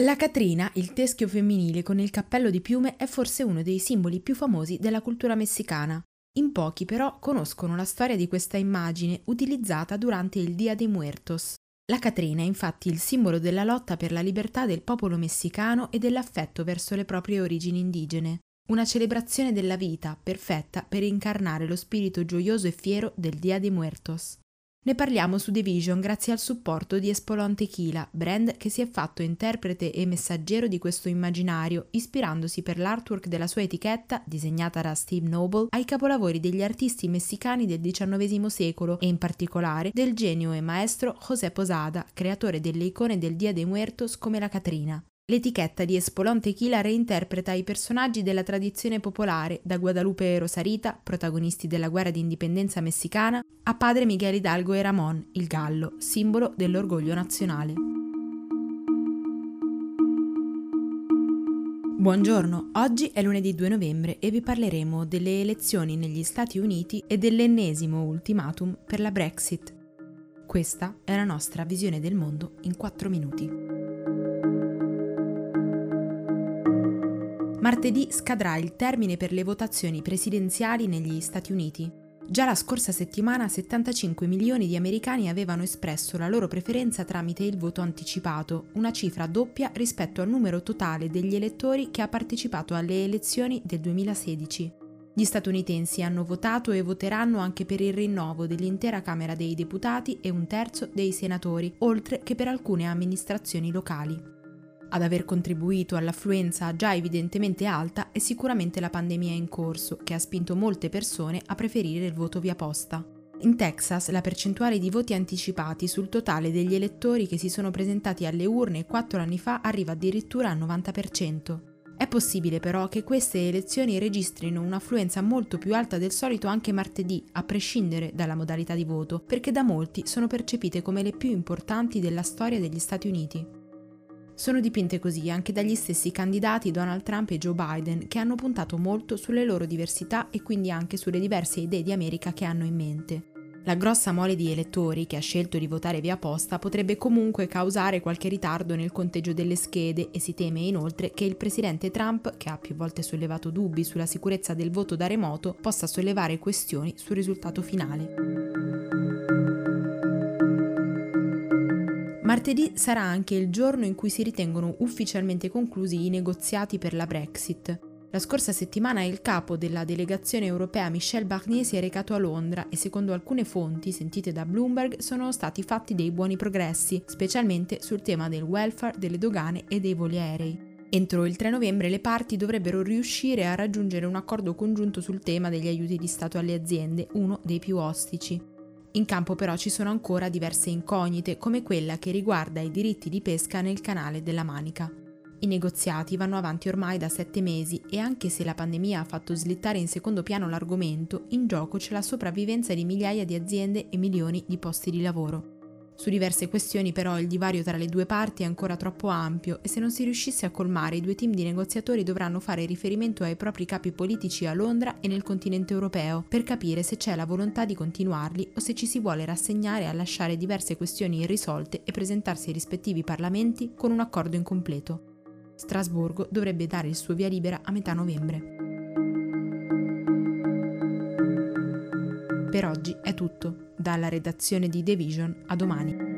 La Catrina, il teschio femminile con il cappello di piume, è forse uno dei simboli più famosi della cultura messicana. In pochi però conoscono la storia di questa immagine utilizzata durante il Dia de Muertos. La Catrina è infatti il simbolo della lotta per la libertà del popolo messicano e dell'affetto verso le proprie origini indigene. Una celebrazione della vita perfetta per incarnare lo spirito gioioso e fiero del Dia de Muertos. Ne parliamo su The Vision grazie al supporto di Espolon Tequila, brand che si è fatto interprete e messaggero di questo immaginario, ispirandosi per l'artwork della sua etichetta, disegnata da Steve Noble, ai capolavori degli artisti messicani del XIX secolo e in particolare del genio e maestro José Posada, creatore delle icone del Dia de Muertos come la Catrina. L'etichetta di Espolón Tequila reinterpreta i personaggi della tradizione popolare, da Guadalupe e Rosarita, protagonisti della guerra di indipendenza messicana, a padre Miguel Hidalgo e Ramón, il gallo, simbolo dell'orgoglio nazionale. Buongiorno, oggi è lunedì 2 novembre e vi parleremo delle elezioni negli Stati Uniti e dell'ennesimo ultimatum per la Brexit. Questa è la nostra visione del mondo in 4 minuti. Martedì scadrà il termine per le votazioni presidenziali negli Stati Uniti. Già la scorsa settimana 75 milioni di americani avevano espresso la loro preferenza tramite il voto anticipato, una cifra doppia rispetto al numero totale degli elettori che ha partecipato alle elezioni del 2016. Gli statunitensi hanno votato e voteranno anche per il rinnovo dell'intera Camera dei Deputati e un terzo dei senatori, oltre che per alcune amministrazioni locali. Ad aver contribuito all'affluenza già evidentemente alta è sicuramente la pandemia in corso, che ha spinto molte persone a preferire il voto via posta. In Texas la percentuale di voti anticipati sul totale degli elettori che si sono presentati alle urne quattro anni fa arriva addirittura al 90%. È possibile però che queste elezioni registrino un'affluenza molto più alta del solito anche martedì, a prescindere dalla modalità di voto, perché da molti sono percepite come le più importanti della storia degli Stati Uniti sono dipinte così anche dagli stessi candidati Donald Trump e Joe Biden, che hanno puntato molto sulle loro diversità e quindi anche sulle diverse idee di America che hanno in mente. La grossa mole di elettori che ha scelto di votare via posta potrebbe comunque causare qualche ritardo nel conteggio delle schede e si teme inoltre che il presidente Trump, che ha più volte sollevato dubbi sulla sicurezza del voto da remoto, possa sollevare questioni sul risultato finale. Martedì sarà anche il giorno in cui si ritengono ufficialmente conclusi i negoziati per la Brexit. La scorsa settimana il capo della delegazione europea Michel Barnier si è recato a Londra e secondo alcune fonti sentite da Bloomberg sono stati fatti dei buoni progressi, specialmente sul tema del welfare, delle dogane e dei voli aerei. Entro il 3 novembre le parti dovrebbero riuscire a raggiungere un accordo congiunto sul tema degli aiuti di Stato alle aziende, uno dei più ostici. In campo però ci sono ancora diverse incognite, come quella che riguarda i diritti di pesca nel canale della Manica. I negoziati vanno avanti ormai da sette mesi e anche se la pandemia ha fatto slittare in secondo piano l'argomento, in gioco c'è la sopravvivenza di migliaia di aziende e milioni di posti di lavoro. Su diverse questioni però il divario tra le due parti è ancora troppo ampio e se non si riuscisse a colmare i due team di negoziatori dovranno fare riferimento ai propri capi politici a Londra e nel continente europeo per capire se c'è la volontà di continuarli o se ci si vuole rassegnare a lasciare diverse questioni irrisolte e presentarsi ai rispettivi parlamenti con un accordo incompleto. Strasburgo dovrebbe dare il suo via libera a metà novembre. Per oggi è tutto. Dalla redazione di The Vision a domani.